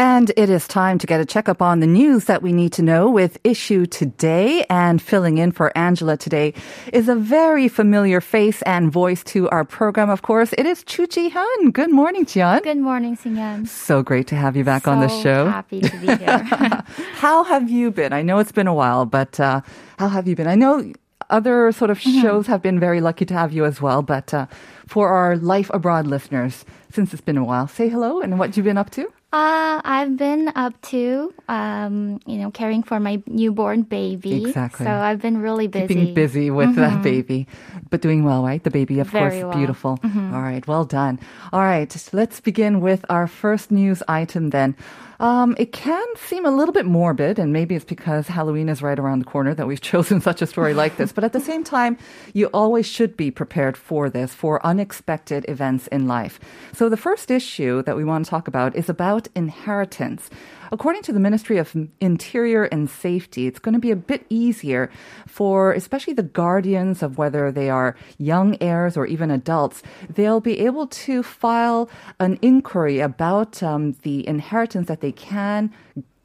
And it is time to get a checkup on the news that we need to know with Issue Today. And filling in for Angela today is a very familiar face and voice to our program, of course. It is Chu Ji Hyun. Good morning, Jian. Good morning, Singhan. So great to have you back so on the show. Happy to be here. how have you been? I know it's been a while, but uh, how have you been? I know other sort of Mm-hmm. shows have been very lucky to have you as well, but uh, for our Life Abroad listeners, since it's been a while, say hello and what you've been up to. Uh, I've been up to, um, you know, caring for my newborn baby. Exactly. So I've been really busy. Keeping busy with that baby, but doing well, right? The baby, of Mm-hmm. Very course, well. Mm-hmm. beautiful. All right, well done. All right, let's begin with our first news item then. Um, it can seem a little bit morbid, and maybe it's because Halloween is right around the corner that we've chosen such a story like this. But at the same time, you always should be prepared for this, for unexpected events in life. So the first issue that we want to talk about is about inheritance. According to the Ministry of Interior and Safety, it's going to be a bit easier for especially the guardians of whether they are young heirs or even adults. They'll be able to file an inquiry about um, the inheritance that they can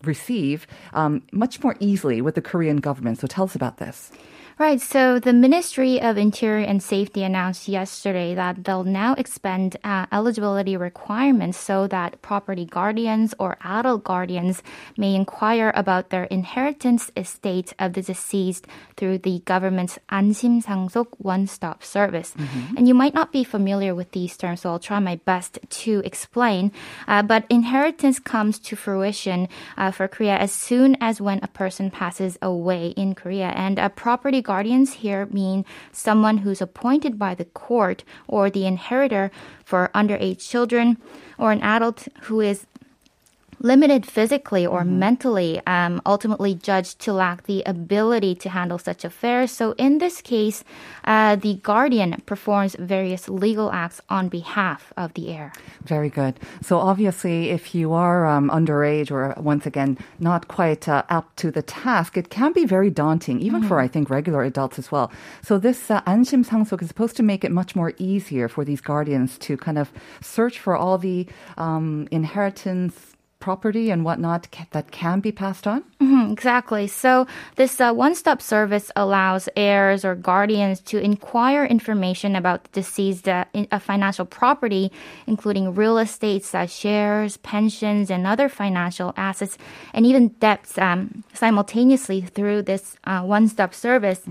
receive um, much more easily with the Korean government. So tell us about this. Right. So the Ministry of Interior and Safety announced yesterday that they'll now expand uh, eligibility requirements so that property guardians or adult guardians may inquire about their inheritance estate of the deceased through the government's 안심상속 one-stop service. And you might not be familiar with these terms, so I'll try my best to explain. Uh, but inheritance comes to fruition uh, for Korea as soon as when a person passes away in Korea, and a property guardians here mean someone who's appointed by the court or the inheritor for underage children or an adult who is limited physically or mentally, um, ultimately judged to lack the ability to handle such affairs. So in this case, uh, the guardian performs various legal acts on behalf of the heir. Very good. So obviously, if you are um, underage or once again not quite uh, up to the task, it can be very daunting, even for I think regular adults as well. So this uh, 안심 상속 is supposed to make it much more easier for these guardians to kind of search for all the um, inheritance. Property and whatnot that can be passed on. Mhm, exactly. So this uh, one-stop service allows heirs or guardians to inquire information about the deceased uh, in, uh, financial property, including real estate, shares, pensions, and other financial assets, and even debts um, simultaneously through this uh, one-stop service.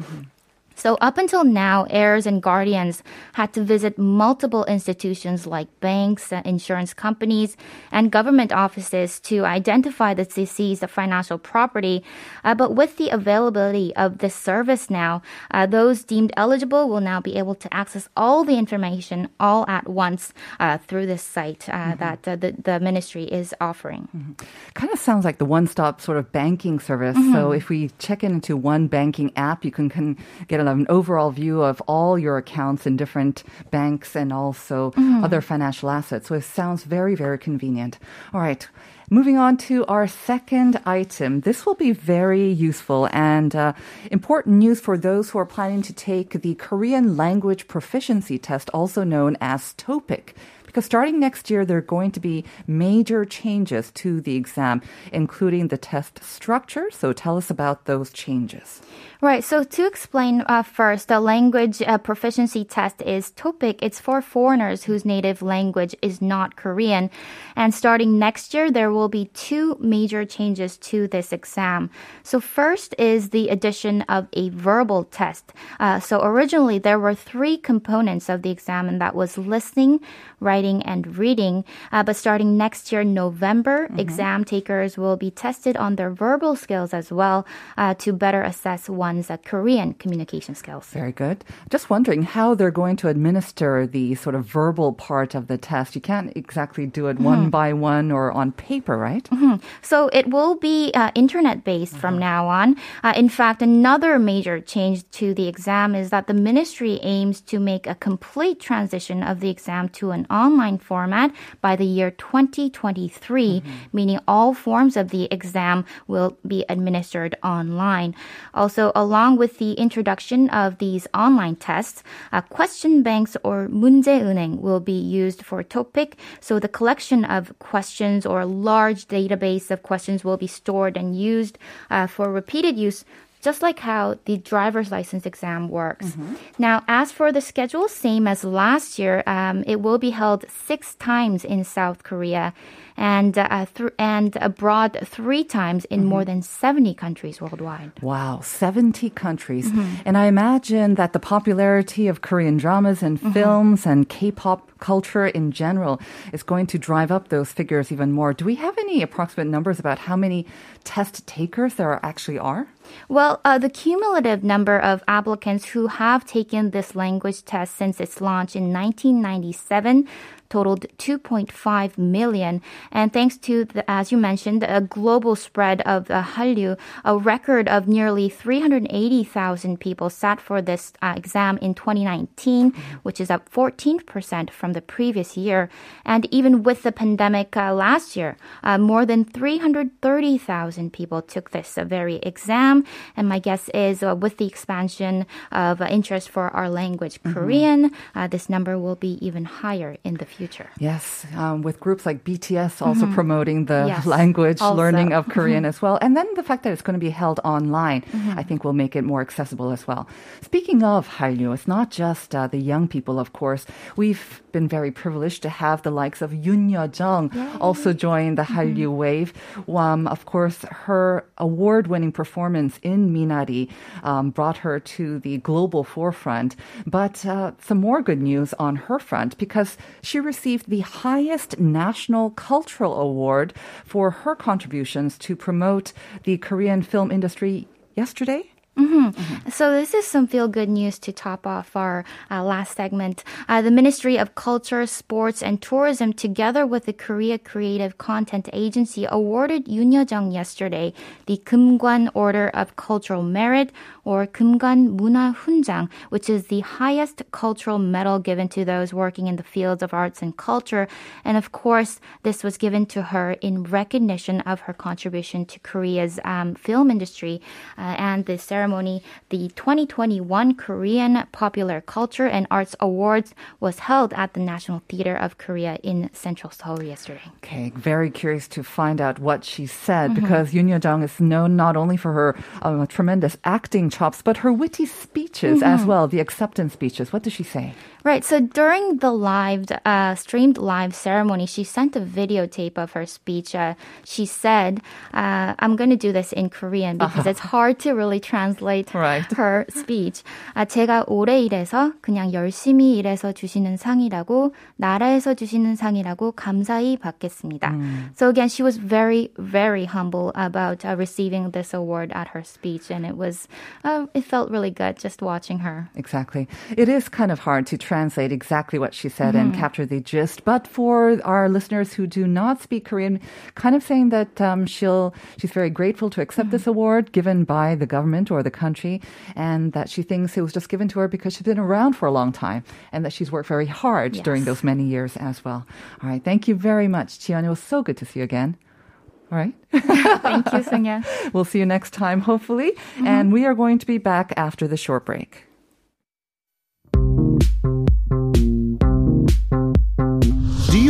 So up until now, heirs and guardians had to visit multiple institutions like banks, uh, insurance companies, and government offices to identify the deceased financial property. Uh, but with the availability of this service now, uh, those deemed eligible will now be able to access all the information all at once uh, through this site uh, that uh, the, the ministry is offering. Kind of sounds like the one-stop sort of banking service. So if we check into one banking app, you can, can get an overall view of all your accounts in different banks and also other financial assets. So it sounds very, very convenient. All right. Moving on to our second item. This will be very useful and uh, important news for those who are planning to take the Korean language proficiency test, also known as TOPIK. Because starting next year, there are going to be major changes to the exam, including the test structure. So tell us about those changes. Right. So to explain uh, first, the language uh, proficiency test is TOPIK. It's for foreigners whose native language is not Korean. And starting next year, there will be two major changes to this exam. So first is the addition of a verbal test. Uh, so originally there were three components of the exam, and that was listening, writing, writing, and reading. Uh, but starting next year, November, Mm-hmm. exam takers will be tested on their verbal skills as well uh, to better assess one's uh, Korean communication skills. Very good. Just wondering how they're going to administer the sort of verbal part of the test. You can't exactly do it one by one or on paper, right? So it will be uh, internet based from now on. Uh, in fact, another major change to the exam is that the ministry aims to make a complete transition of the exam to an online online format by the year 2023, mm-hmm. meaning all forms of the exam will be administered online. Also, along with the introduction of these online tests, uh, question banks or 문제은행 will be used for TOPIK. So the collection of questions or large database of questions will be stored and used uh, for repeated use just like how the driver's license exam works. Now, as for the schedule, same as last year, um, it will be held six times in South Korea and uh, th- and abroad three times in more than 70 countries worldwide. Wow, 70 countries. And I imagine that the popularity of Korean dramas and films and K pop culture in general is going to drive up those figures even more. Do we have any approximate numbers about how many test takers there actually are? Well, uh, the cumulative number of applicants who have taken this language test since its launch in 1997 totaled 2.5 million. And thanks to, the, as you mentioned, a global spread of uh, Hallyu, a record of nearly 380,000 people sat for this uh, exam in 2019, which is up 14% from the previous year. And even with the pandemic uh, last year, uh, more than 330,000 people took this uh, very exam. And my guess is uh, with the expansion of interest for our language, Korean, uh, this number will be even higher in the future. Yes, um, with groups like BTS also promoting the Yes, language also. learning of Korean as well. And then the fact that it's going to be held online, I think will make it more accessible as well. Speaking of Hallyu, it's not just uh, the young people, of course. We've been very privileged to have the likes of Yoon Yo-jung also join the Hallyu wave. Um, of course, her award-winning performance in Minari um, brought her to the global forefront. But uh, some more good news on her front because she received the highest national cultural award for her contributions to promote the Korean film industry yesterday. So this is some feel good news to top off our uh, last segment. Uh, the Ministry of Culture, Sports, and Tourism, together with the Korea Creative Content Agency, awarded Yoon Yo-jung yesterday the Kumgwan Order of Cultural Merit, or Kumgwan Muna Hunjang, which is the highest cultural medal given to those working in the fields of arts and culture. And of course, this was given to her in recognition of her contribution to Korea's um, film industry. Uh, and the ceremony, the 2021 Korean Popular Culture and Arts Awards, was held at the National Theater of Korea in central Seoul yesterday. Okay, very curious to find out what she said because Yoon Yo-jung is known not only for her um, tremendous acting chops, but her witty speeches as mm-hmm. well, the acceptance speeches. What does she say? Right. So during the live, uh, streamed live ceremony, she sent a videotape of her speech. Uh, she said, uh, I'm going to do this in Korean because it's hard to really translate Right. her speech. 아, 제가 오래 일해서 그냥 열심히 일해서 주시는 상이라고 나라에서 주시는 상이라고 감사히 받겠습니다. So again, she was very, very humble about uh, receiving this award at her speech, and it was, uh, it felt really good just watching her. Exactly. It is kind of hard to translate exactly what she said and mm-hmm. capture the gist. But for our listeners who do not speak Korean, kind of saying that um, she'll she's very grateful to accept this mm-hmm. award given by the government or the country, and that she thinks it was just given to her because she's been around for a long time and that she's worked very hard during those many years as well. All right. Thank you very much, Chian. It was so good to see you again. All right. Thank you, Sonia. We'll see you next time, hopefully. Mm-hmm. And we are going to be back after the short break.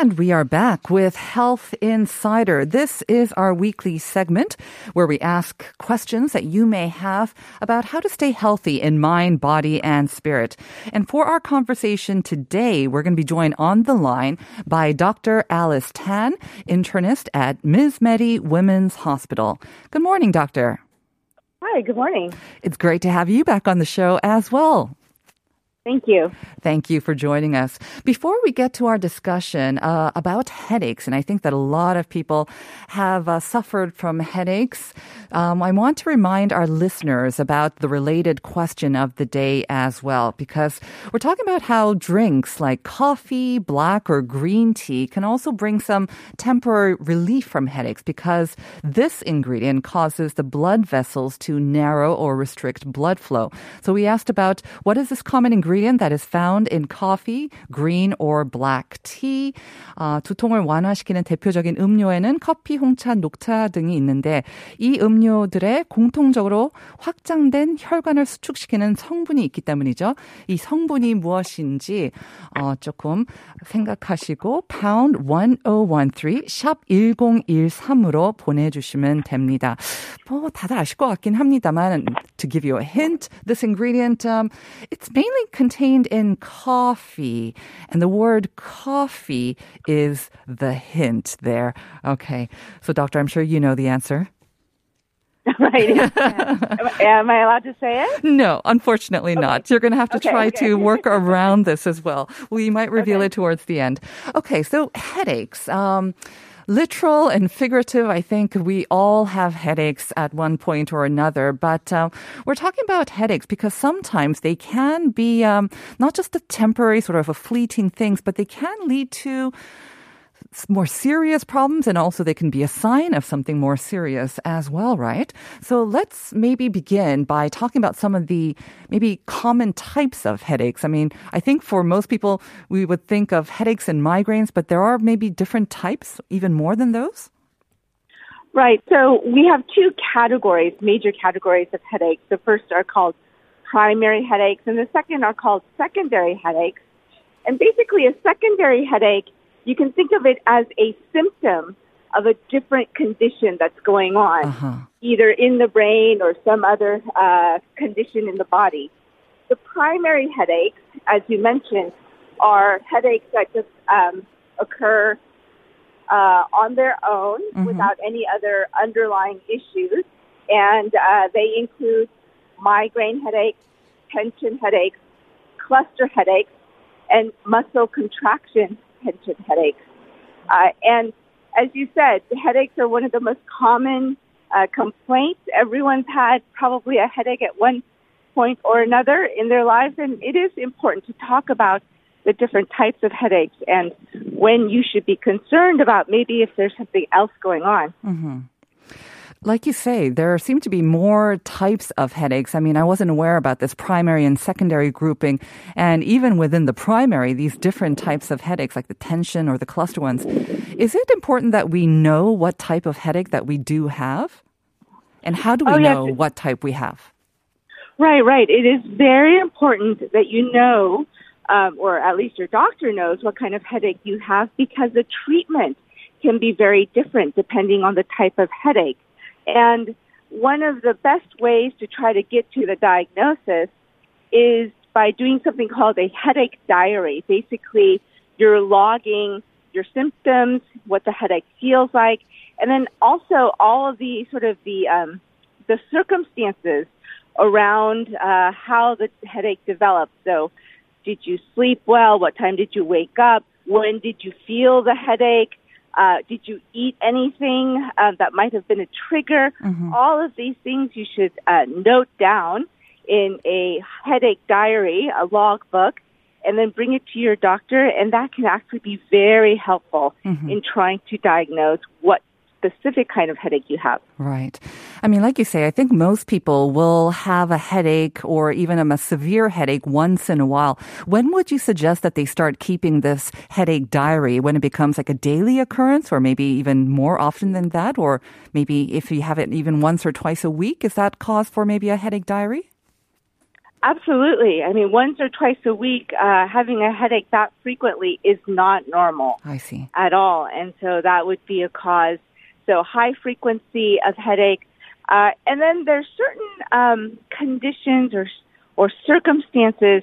And we are back with Health Insider. This is our weekly segment where we ask questions that you may have about how to stay healthy in mind, body, and spirit. And for our conversation today, we're going to be joined on the line by Dr. Alice Tan, internist at MizMedi Women's Hospital. Good morning, doctor. Hi, good morning. It's great to have you back on the show as well. Thank you. Thank you for joining us. Before we get to our discussion uh, about headaches, and I think that a lot of people have uh, suffered from headaches, um, I want to remind our listeners about the related question of the day as well, because we're talking about how drinks like coffee, black or green tea can also bring some temporary relief from headaches because this ingredient causes the blood vessels to narrow or restrict blood flow. So we asked about what is this common ingredient? Ingredient that is found in coffee, green or black tea. 아, 두통을 완화시키는 대표적인 음료에는 커피, 홍차, 녹차 등이 있는데 이 음료들의 공통적으로 확장된 혈관을 수축시키는 성분이 있기 때문이죠. 이 성분이 무엇인지 어, 조금 생각하시고 pound 1013 샵 1013으로 보내주시면 됩니다. 뭐 다들 아실 것 같긴 합니다만 to give you a hint, this ingredient um, it's mainly contained in coffee. And the word coffee is the hint there. Okay. So, doctor, I'm sure you know the answer. right. Am I allowed to say it? No, unfortunately okay. not. You're going to have to okay, try okay. to work around this as well. We might reveal it towards the end. Okay, so headaches. Um, literal and figurative, I think we all have headaches at one point or another, but uh, we're talking about headaches because sometimes they can be um, not just a temporary sort of a fleeting things, but they can lead to more serious problems and also they can be a sign of something more serious as well, right? So let's maybe begin by talking about some of the maybe common types of headaches. I mean, I think for most people, we would think of headaches and migraines, but there are maybe different types, even more than those. Right. So we have two categories, major categories of headaches. The first are called primary headaches, and the second are called secondary headaches. And basically, a secondary headache, you can think of it as a symptom of a different condition that's going on, Uh-huh. either in the brain or some other uh, condition in the body. The primary headaches, as you mentioned, are headaches that just um, occur uh, on their own without any other underlying issues. And uh, they include migraine headaches, tension headaches, cluster headaches, and muscle contraction tension headaches. Uh, and as you said, headaches are one of the most common uh, complaints. Everyone's had probably a headache at one point or another in their lives, and it is important to talk about the different types of headaches and when you should be concerned about maybe if there's something else going on. Like you say, there seem to be more types of headaches. I mean, I wasn't aware about this primary and secondary grouping. And even within the primary, these different types of headaches, like the tension or the cluster ones. Is it important that we know what type of headache that we do have? And how do we Oh, yes. know what type we have? Right, right. It is very important that you know, um, or at least your doctor knows, what kind of headache you have because the treatment can be very different depending on the type of headache. And one of the best ways to try to get to the diagnosis is by doing something called a headache diary. Basically, you're logging your symptoms, what the headache feels like, and then also all of the sort of the um, the circumstances around uh, how the headache developed. So, did you sleep well? What time did you wake up? When did you feel the headache? Uh, did you eat anything uh, that might have been a trigger? All of these things you should uh, note down in a headache diary, a log book, and then bring it to your doctor. And that can actually be very helpful in trying to diagnose what specific kind of headache you have. Right. I mean, like you say, I think most people will have a headache or even a severe headache once in a while. When would you suggest that they start keeping this headache diary when it becomes like a daily occurrence or maybe even more often than that? Or maybe if you have it even once or twice a week, is that cause for maybe a headache diary? Absolutely. I mean, once or twice a week, uh, having a headache that frequently is not normal I see. at all. And so that would be a cause. So high frequency of headache. Uh, and then there's certain um, conditions or, or circumstances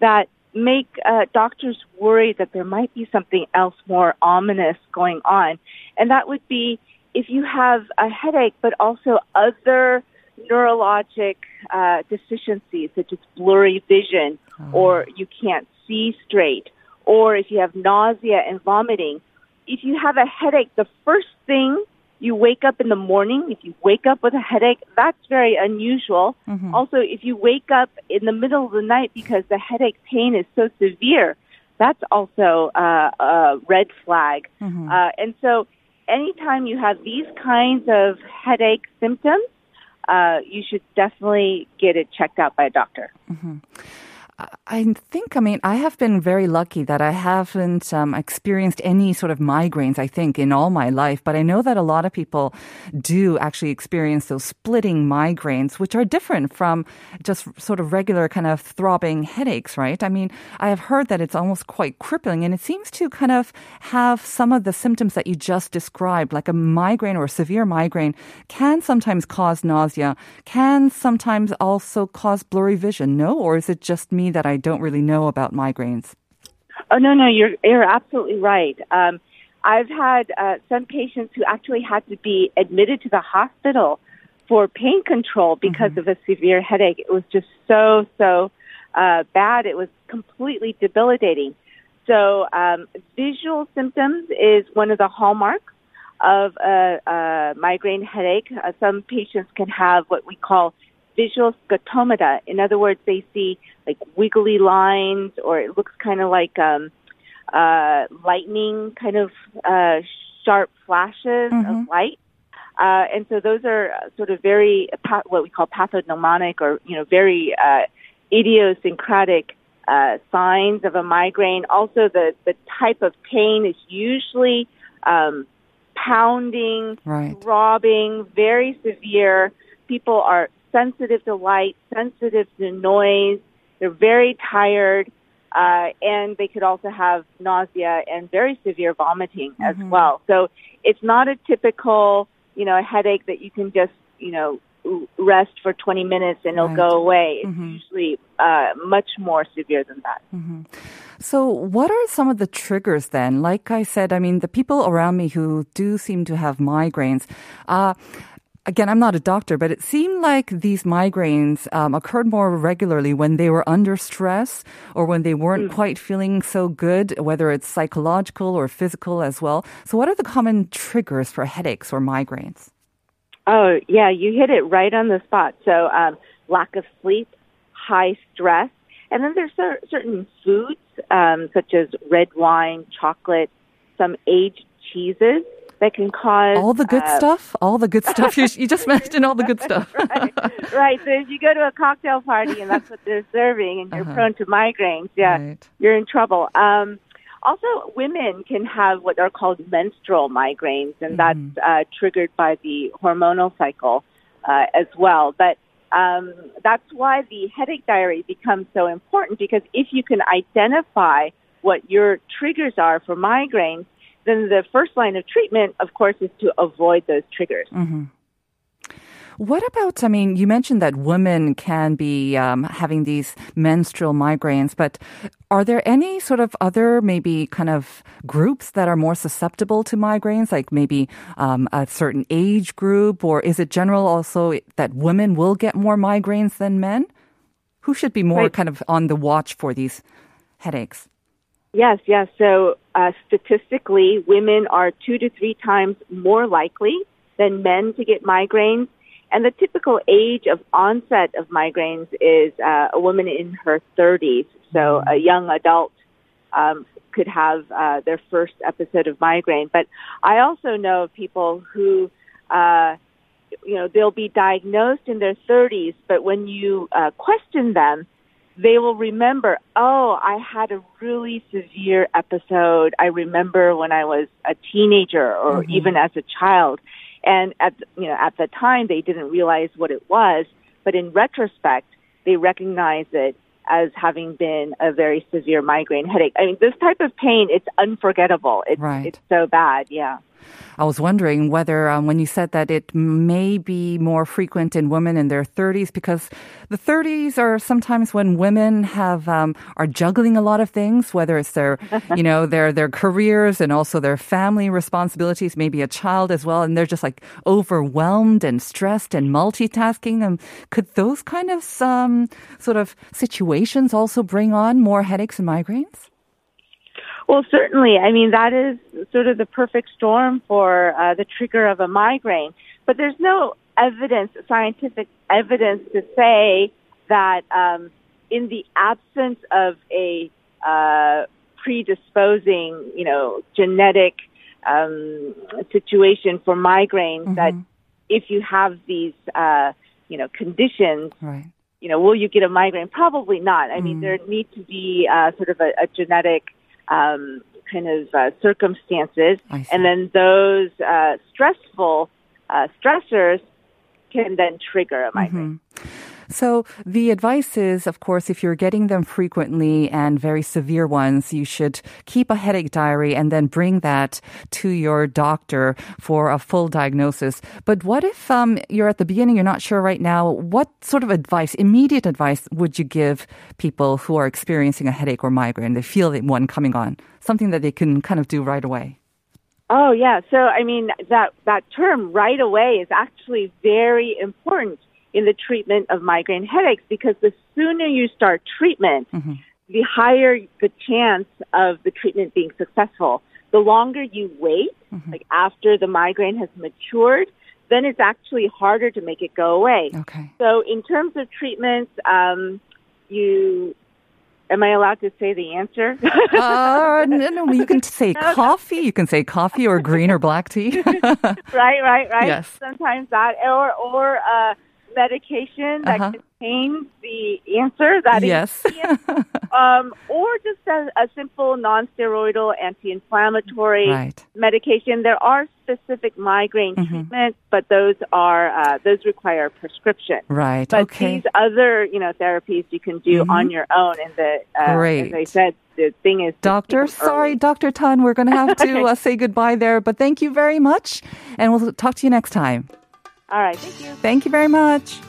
that make uh, doctors worry that there might be something else more ominous going on. And that would be if you have a headache, but also other neurologic uh, deficiencies such as blurry vision or you can't see straight or if you have nausea and vomiting. If you have a headache, the first thing you wake up in the morning, if you wake up with a headache, that's very unusual. Also, if you wake up in the middle of the night because the headache pain is so severe, that's also uh, a red flag. Uh, and so, anytime you have these kinds of headache symptoms, uh, you should definitely get it checked out by a doctor. I think, I mean, I have been very lucky that I haven't um, experienced any sort of migraines, I think, in all my life. But I know that a lot of people do actually experience those splitting migraines, which are different from just sort of regular kind of throbbing headaches, right? I mean, I have heard that it's almost quite crippling and it seems to kind of have some of the symptoms that you just described, like a migraine or a severe migraine can sometimes cause nausea, can sometimes also cause blurry vision. No? Or is it just me that I don't really know about migraines? Oh no, no, you're you're absolutely right. Um, I've had uh, some patients who actually had to be admitted to the hospital for pain control because of a severe headache. It was just so so uh, bad. It was completely debilitating. So um, visual symptoms is one of the hallmarks of a, a migraine headache. Uh, some patients can have what we call visual scotomata. In other words, they see like wiggly lines, or it looks kind of like um, uh, lightning, kind of uh, sharp flashes of light. Uh, and so those are sort of very what we call pathognomonic, or you know, very uh, idiosyncratic uh, signs of a migraine. Also, the the type of pain is usually um, pounding, Right. throbbing, very severe. People are sensitive to light, sensitive to noise. They're very tired, uh, and they could also have nausea and very severe vomiting as well. So it's not a typical, you know, a headache that you can just, you know, rest for 20 minutes and it'll Right. go away. It's usually uh, much more severe than that. So, what are some of the triggers then? Like I said, I mean, the people around me who do seem to have migraines, uh, again, I'm not a doctor, but it seemed like these migraines um, occurred more regularly when they were under stress or when they weren't quite feeling so good, whether it's psychological or physical as well. So, what are the common triggers for headaches or migraines? Oh, yeah, you hit it right on the spot. So, um, lack of sleep, high stress, and then there's cer- certain foods, um, such as red wine, chocolate, some aged cheeses that can cause All the good uh, stuff? All the good stuff? You, you just mentioned all the good stuff. right, right. So if you go to a cocktail party and that's what they're serving, and you're Uh-huh. prone to migraines, yeah, Right. you're in trouble. Um, also, women can have what are called menstrual migraines, and that's uh, triggered by the hormonal cycle uh, as well. But um, that's why the headache diary becomes so important because if you can identify what your triggers are for migraines, then the first line of treatment, of course, is to avoid those triggers. What about, I mean, you mentioned that women can be um, having these menstrual migraines, but are there any sort of other maybe kind of groups that are more susceptible to migraines, like maybe um, a certain age group, or is it general also that women will get more migraines than men? Who should be more Right. kind of on the watch for these headaches? Yes, yes. So uh, statistically, women are two to three times more likely than men to get migraines. And the typical age of onset of migraines is uh, a woman in her 30s. So a young adult um, could have uh, their first episode of migraine. But I also know of people who, uh, you know, they'll be diagnosed in their 30s, but when you uh, question them, they will remember, oh, I had a really severe episode. I remember when I was a teenager or mm-hmm. even as a child. And at, you know, at the time they didn't realize what it was, but in retrospect, they recognize it as having been a very severe migraine headache. I mean, this type of pain, it's unforgettable. It's, Right. it's so bad. Yeah. I was wondering whether, um, when you said that it may be more frequent in women in their 30s, because the 30s are sometimes when women have um, are juggling a lot of things, whether it's their, you know, their their careers and also their family responsibilities, maybe a child as well, and they're just like overwhelmed and stressed and multitasking. And could those kind of um, sort of situations also bring on more headaches and migraines? Well, certainly. I mean, that is sort of the perfect storm for uh, the trigger of a migraine. But there's no evidence, scientific evidence, to say that um, in the absence of a uh, predisposing, you know, genetic um, situation for migraine, that if you have these, uh, you know, conditions, Right. you know, will you get a migraine? Probably not. I mean, there need to be uh, sort of a, a genetic um, kind of uh, circumstances, and then those uh, stressful uh, stressors can then trigger a migraine. So the advice is, of course, if you're getting them frequently and very severe ones, you should keep a headache diary and then bring that to your doctor for a full diagnosis. But what if um, you're at the beginning, you're not sure right now? What sort of advice, immediate advice, would you give people who are experiencing a headache or migraine? They feel that one coming on, something that they can kind of do right away. Oh yeah. So I mean that that term right away is actually very important in the treatment of migraine headaches because the sooner you start treatment, the higher the chance of the treatment being successful. The longer you wait, like after the migraine has matured, then it's actually harder to make it go away. Okay. So in terms of treatments, um, you am I allowed to say the answer? Uh, no, no, you can say coffee. You can say coffee or green or black tea. right, right, right. Yes. Sometimes that, or or uh, medication that Uh-huh. contains the answer. That is yes. um, or just a, a simple non-steroidal anti-inflammatory Right. medication. There are specific migraine Mm-hmm. treatments, but those are uh, those require a prescription. Right. But okay. Mm-hmm. these other, you know, therapies you can do on your own. And the uh, Great. as I said, the thing is, Doctor, sorry. Dr. Tan, we're going to have to uh, say goodbye there, but thank you very much. And we'll talk to you next time. All right, thank you. Thank you very much.